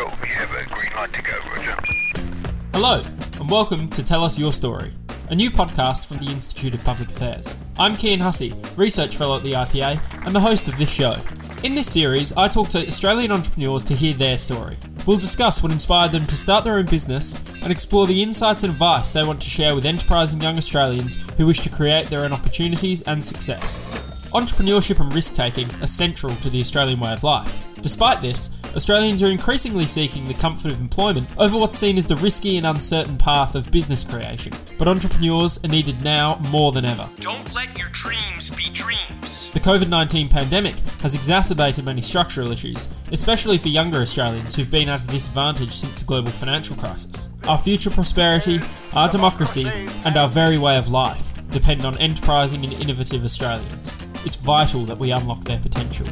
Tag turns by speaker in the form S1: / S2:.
S1: We have a green light to go, Roger.
S2: Hello, and welcome to Tell Us Your Story, a new podcast from the Institute of Public Affairs. I'm Cian Hussey, Research Fellow at the IPA, and the host of this show. In this series, I talk to Australian entrepreneurs to hear their story. We'll discuss what inspired them to start their own business and explore the insights and advice they want to share with enterprising young Australians who wish to create their own opportunities and success. Entrepreneurship and risk taking are central to the Australian way of life. Despite this, Australians are increasingly seeking the comfort of employment over what's seen as the risky and uncertain path of business creation. But entrepreneurs are needed now more than ever.
S3: Don't let your dreams be dreams.
S2: The COVID 19 pandemic has exacerbated many structural issues, especially for younger Australians who've been at a disadvantage since the global financial crisis. Our future prosperity, our democracy, and our very way of life depend on enterprising and innovative Australians. It's vital that we unlock their potential.